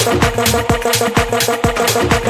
Thank you.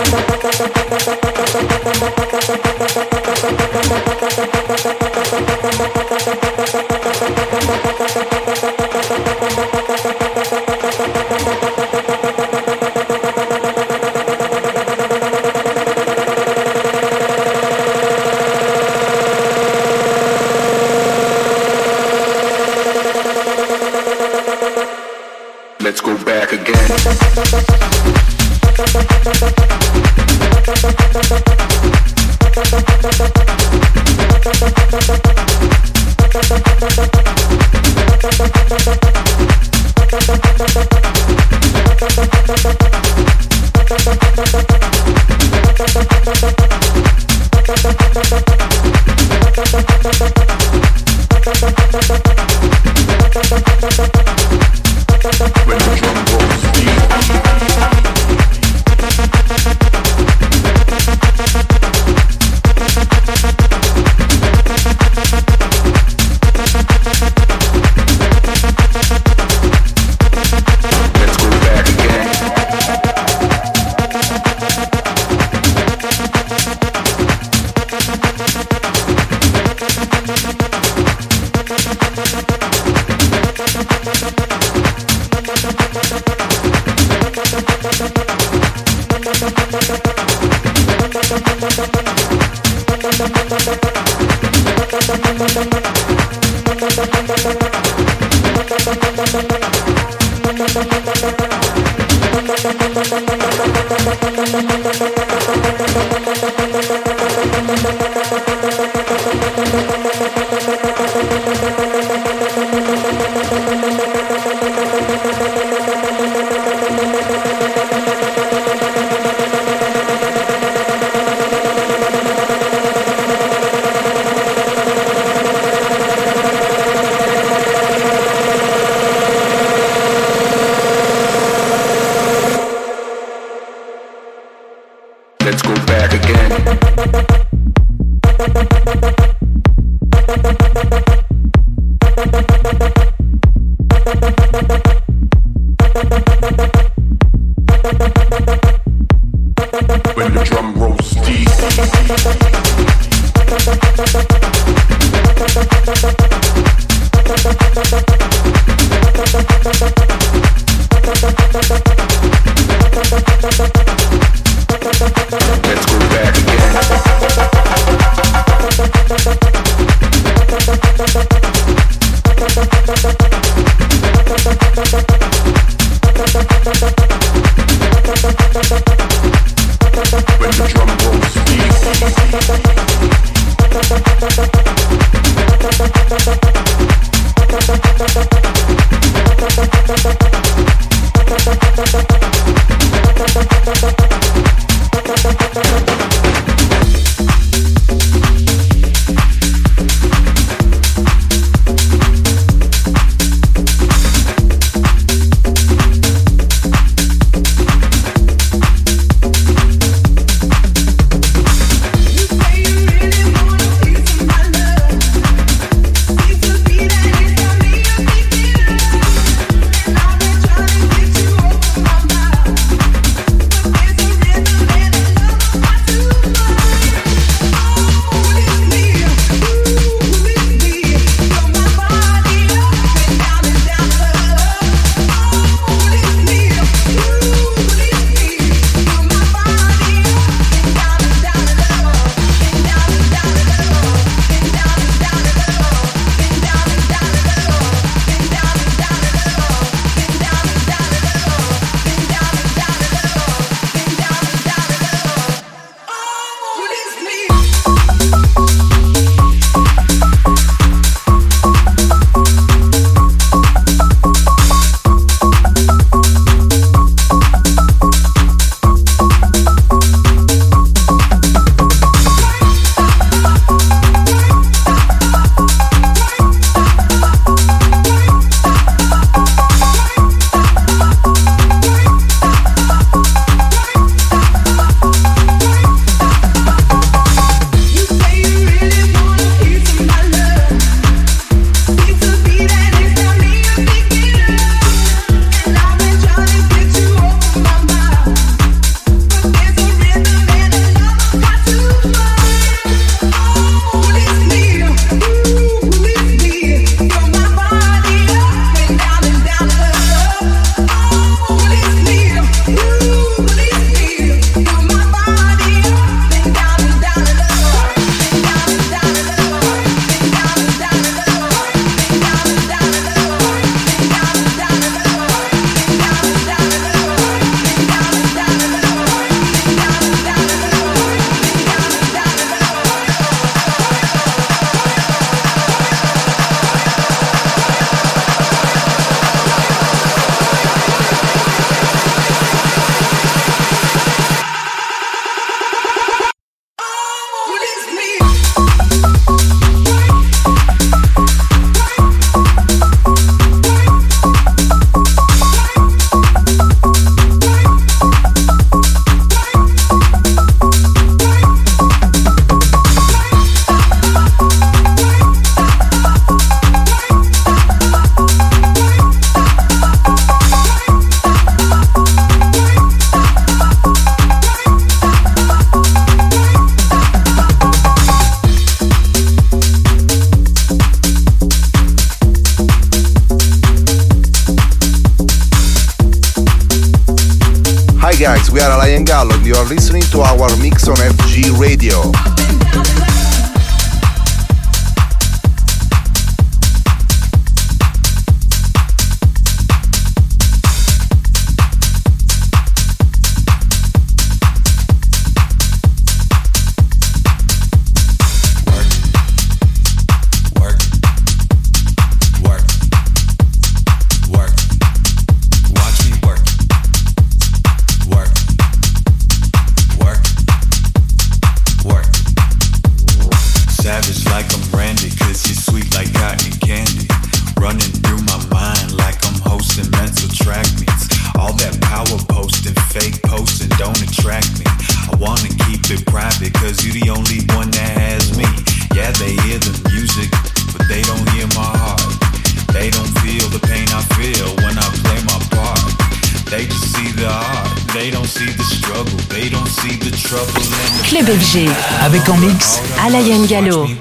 sim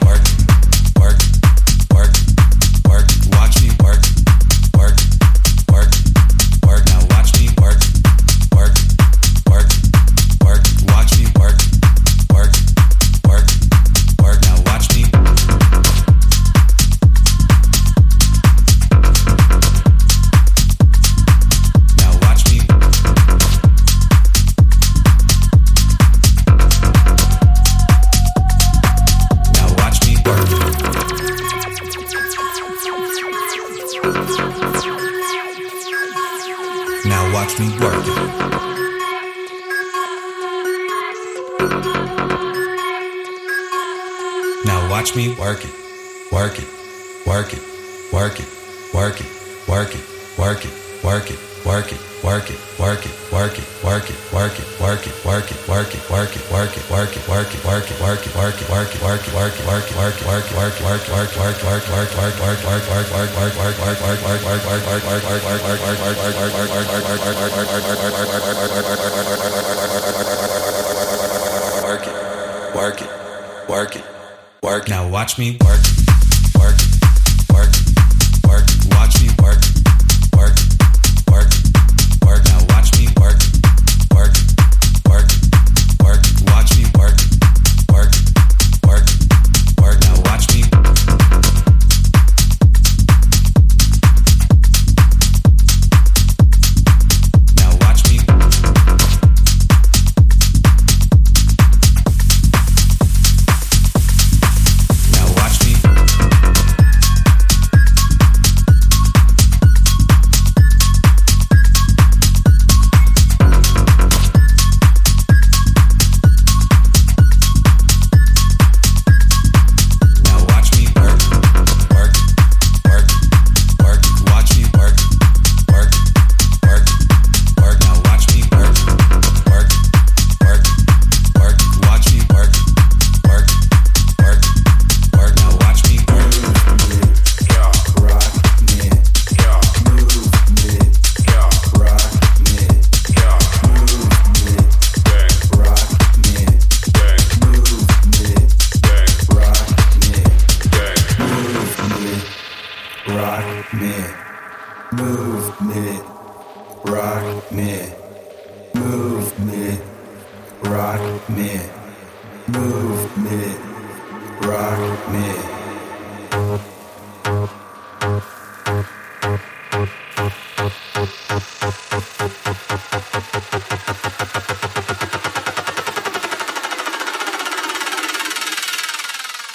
Work it, work it, work it. Now watch me work it.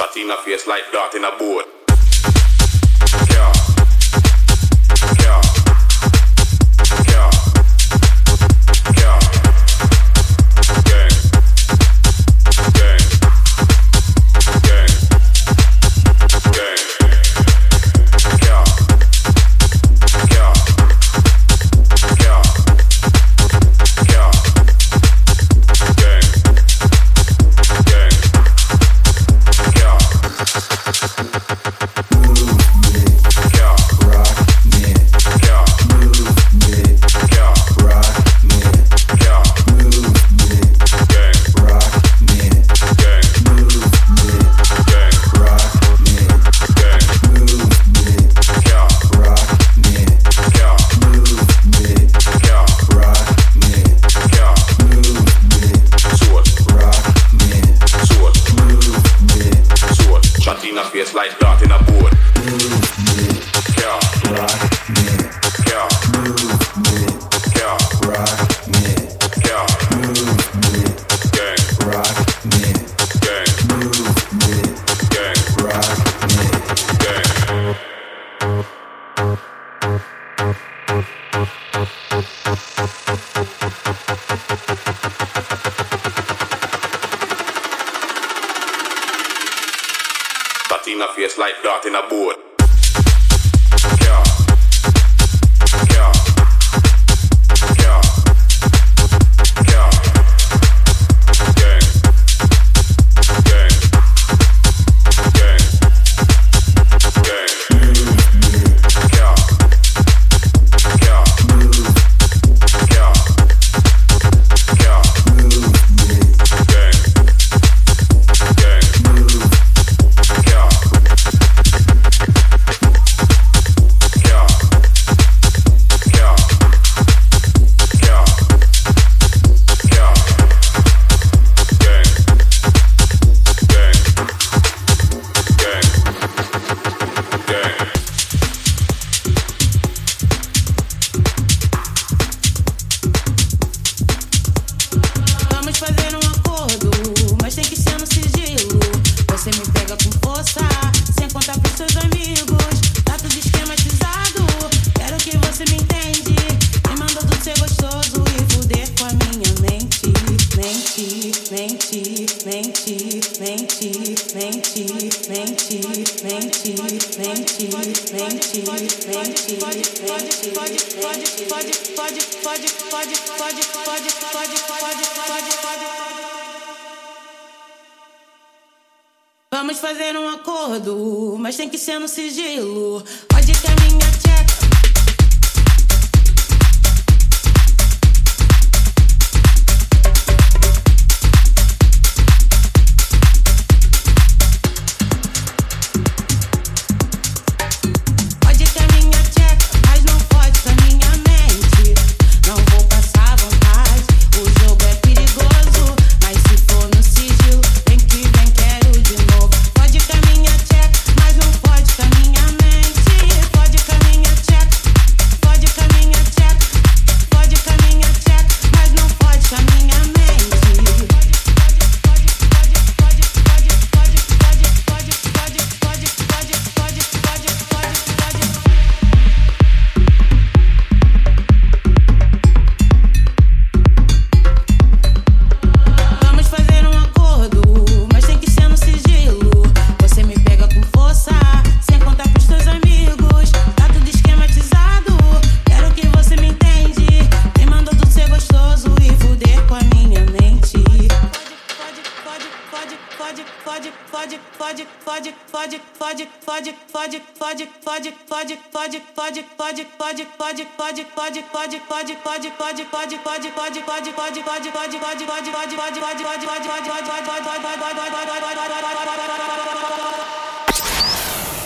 I've seen a face like dart in a boat.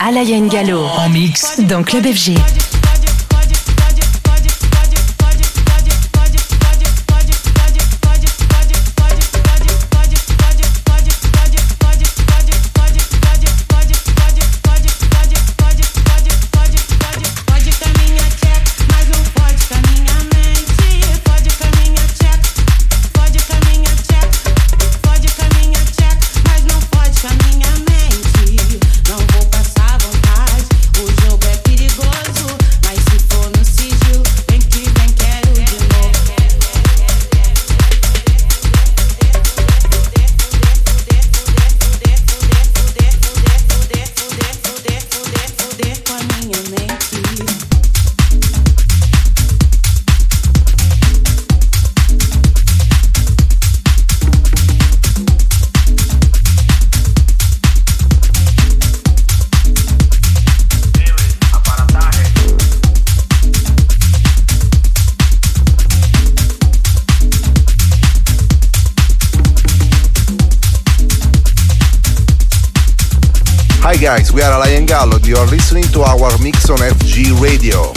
Alain Gallo en mix dans Club FG. Hi guys, we are Alaia & Gallo. You are listening to our mix on FG Radio.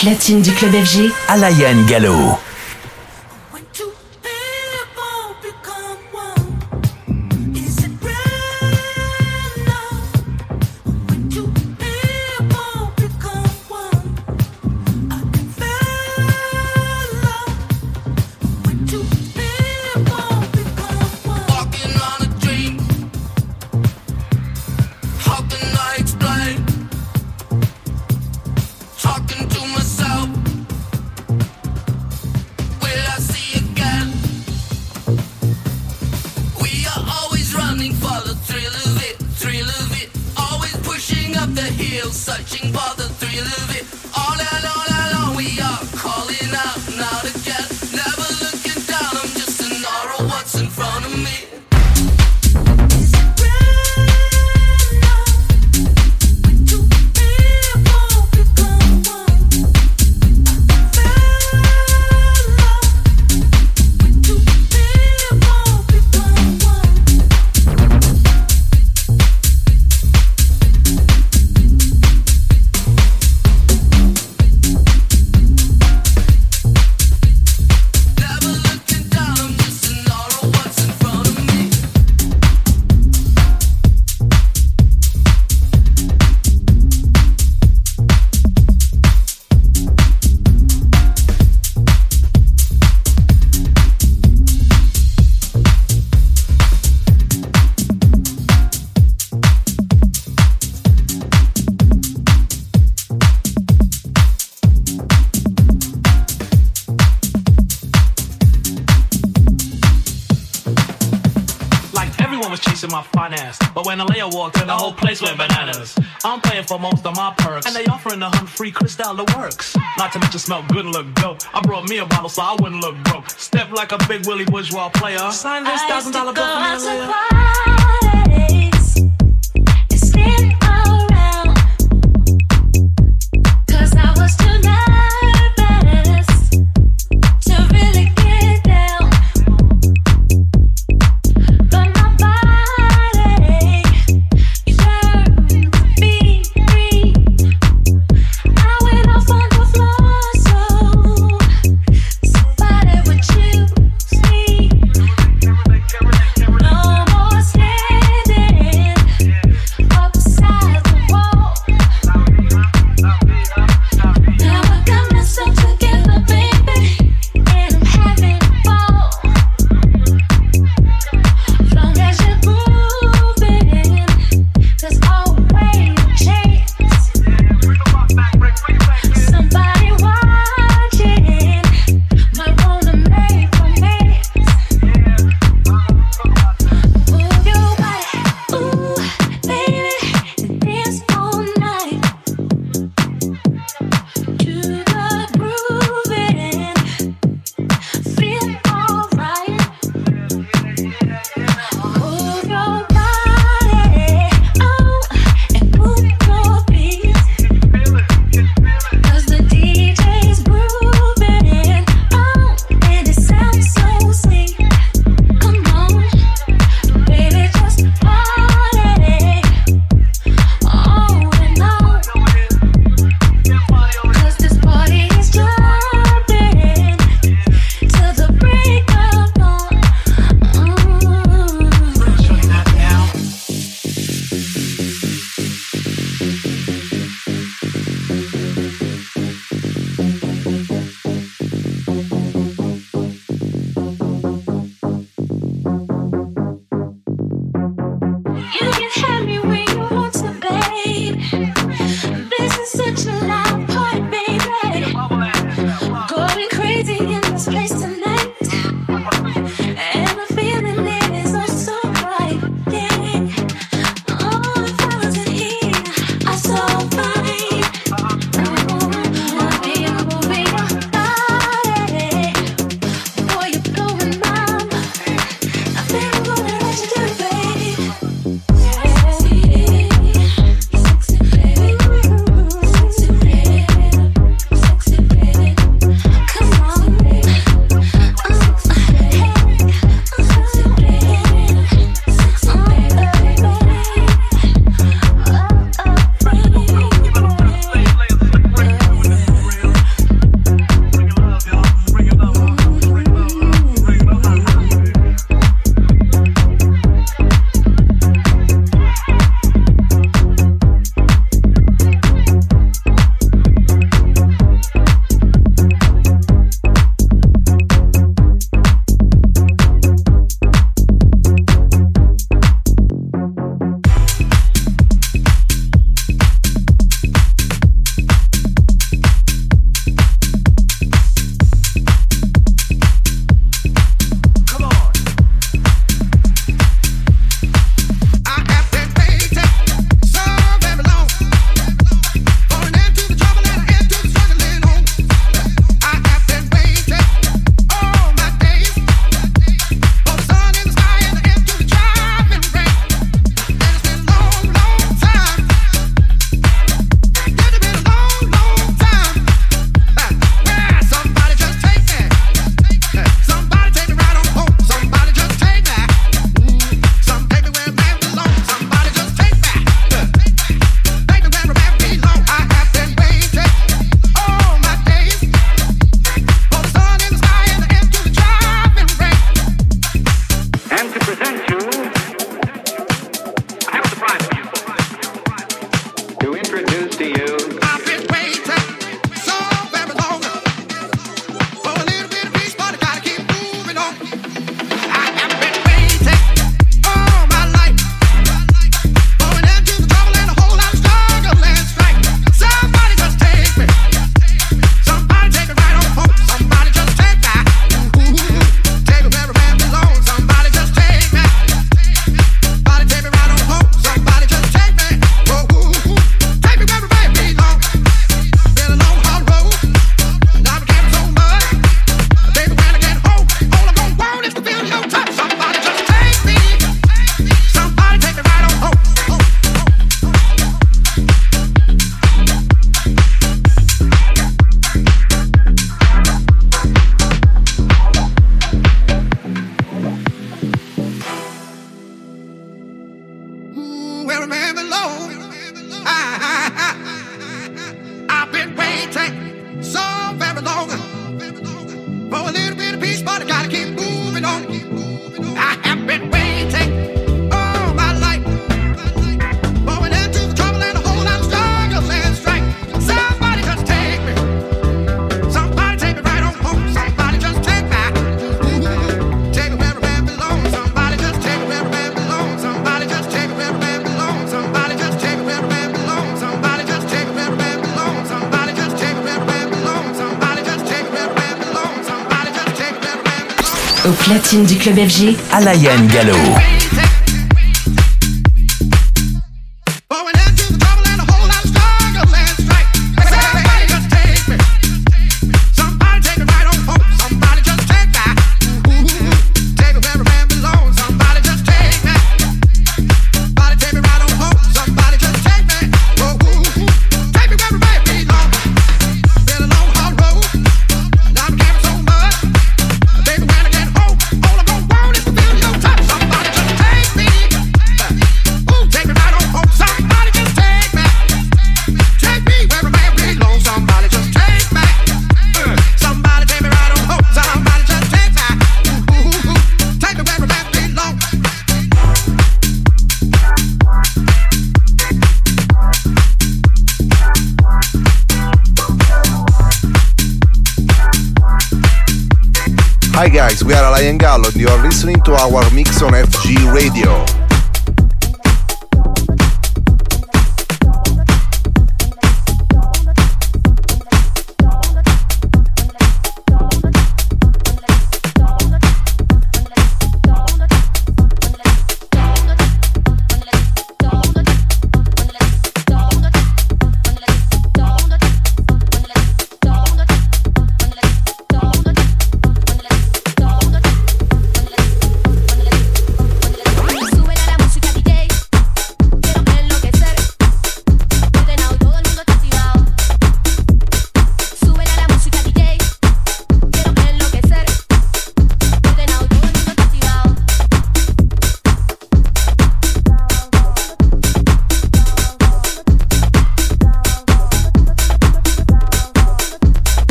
platine du club FG, Alayane Gallo. But when layer walked in, the whole place went bananas. I'm paying for most of my perks, and they offering to hunt free Cristal the works. Not to mention smell good and look dope. I brought me a bottle so I wouldn't look broke. Step like a big Willie bourgeois player. Sign this thousand dollar bill for me, Parties, du club FG, Alayen Gallo. to our mix on FG Radio.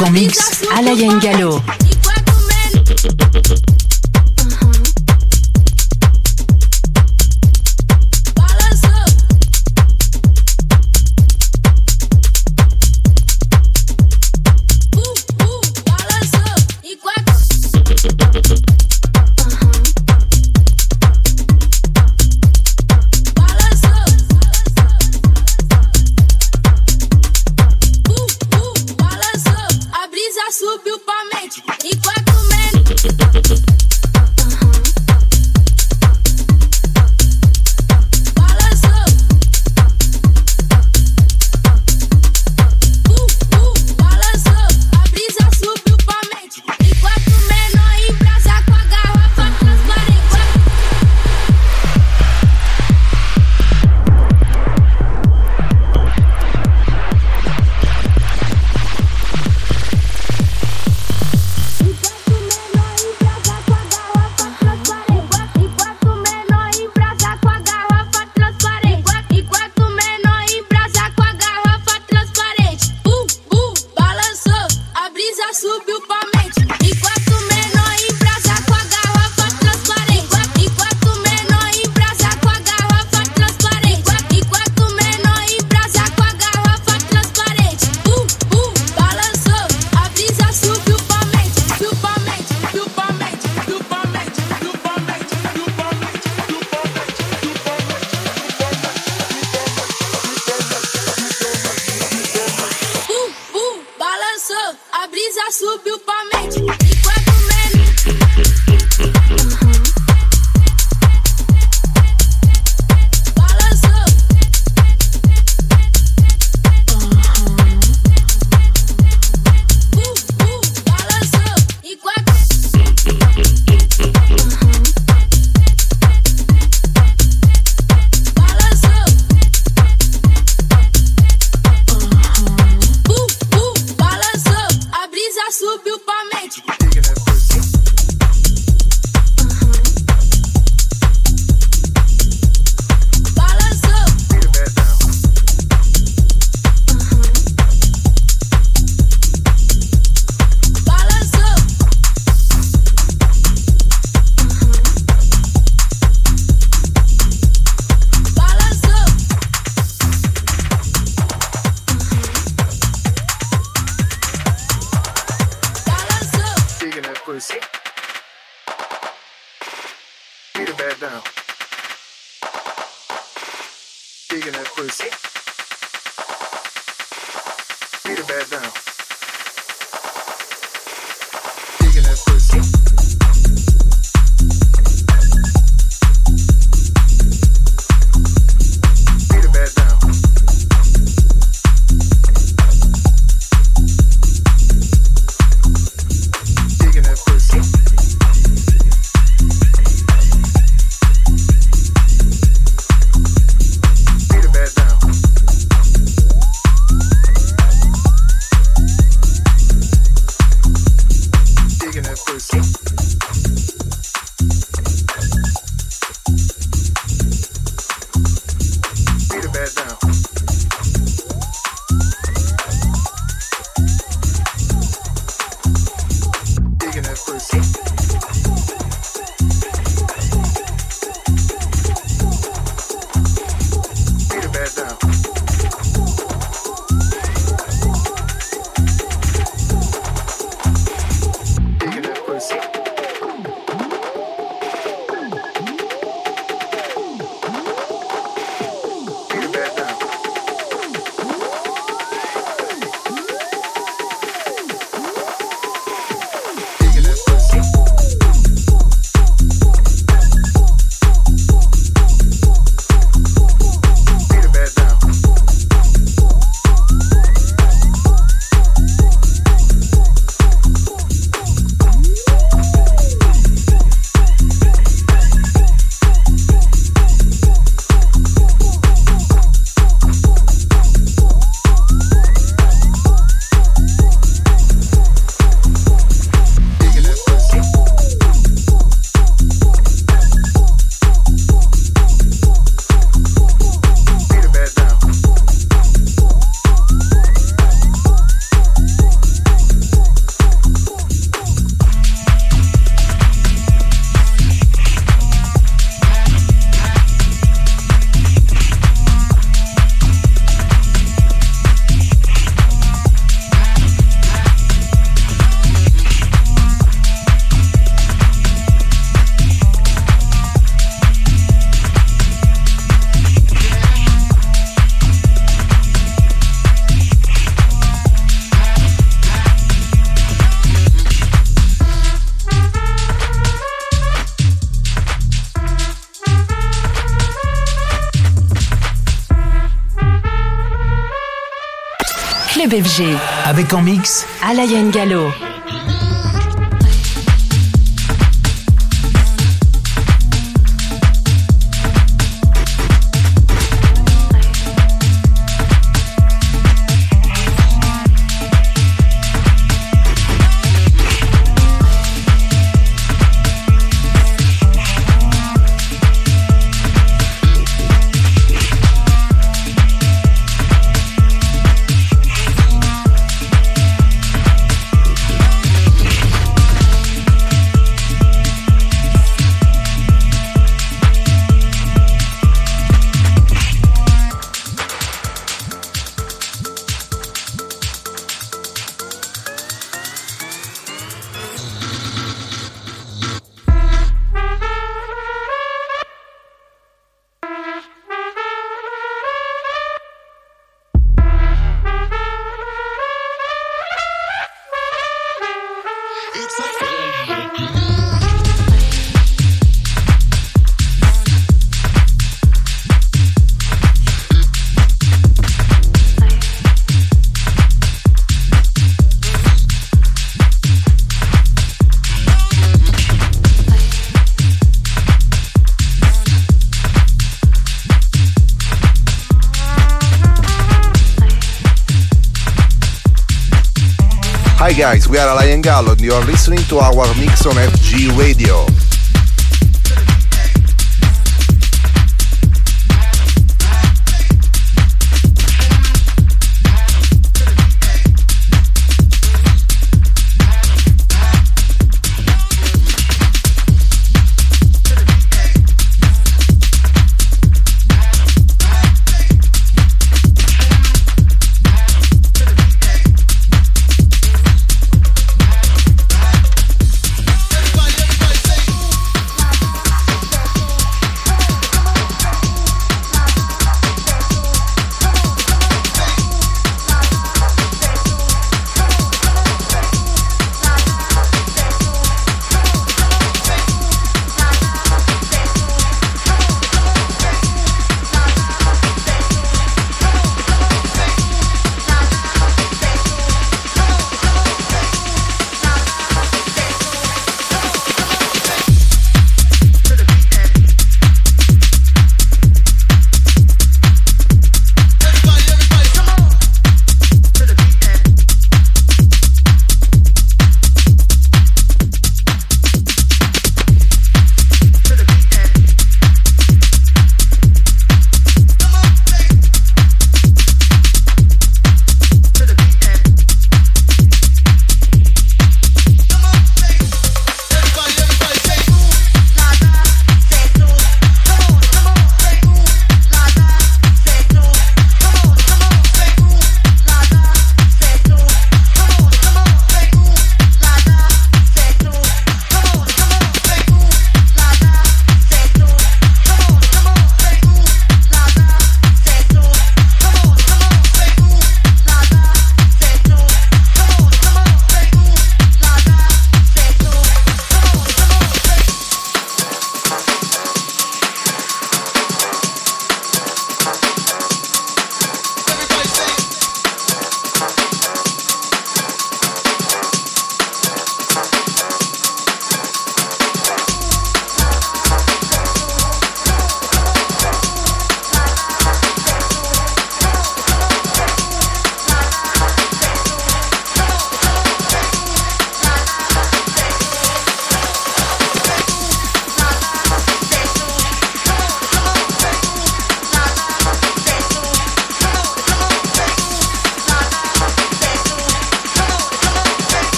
A mix, Alaia Gallo. subiu pra mente. E quase Avec en mix Alain Gallo. guys, we are Alaia & Gallo and you are listening to our mix on FG Radio.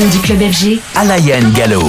du Club FG, Alain Gallo.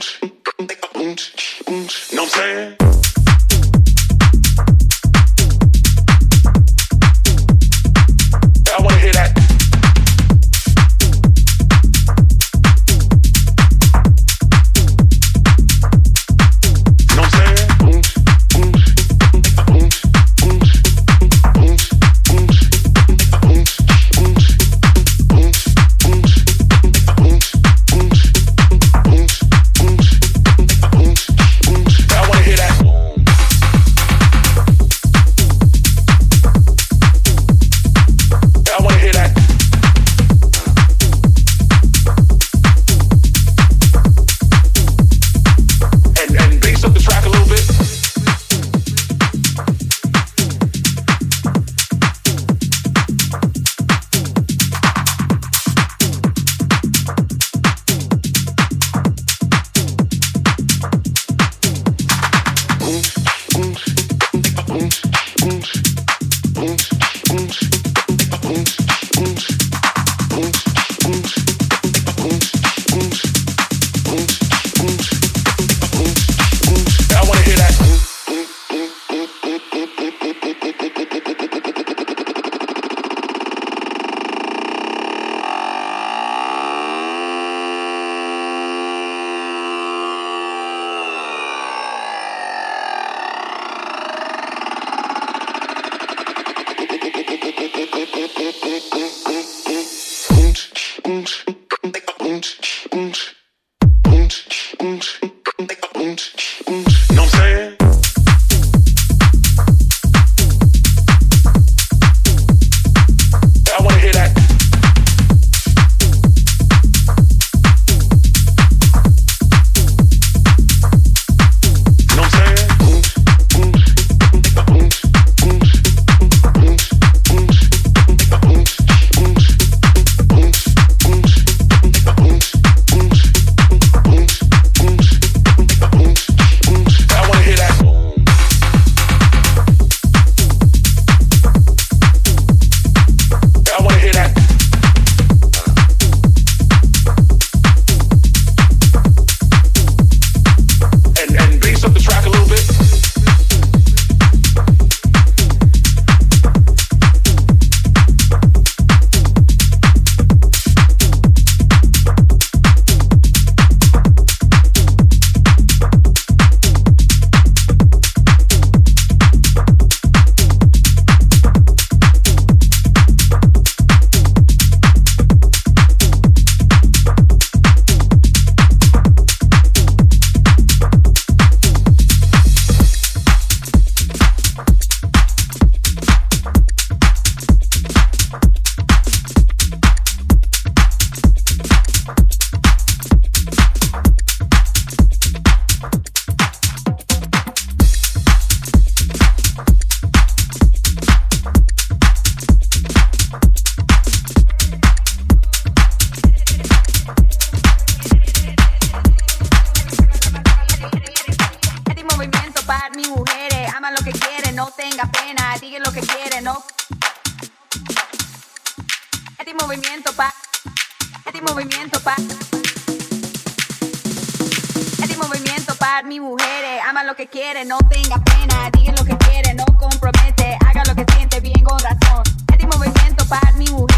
Know what I'm saying? mi mujer, ama lo que quiere, no tenga pena, diga lo que quiere, no compromete, haga lo que siente bien con razón. Este movimiento, para mi mujer.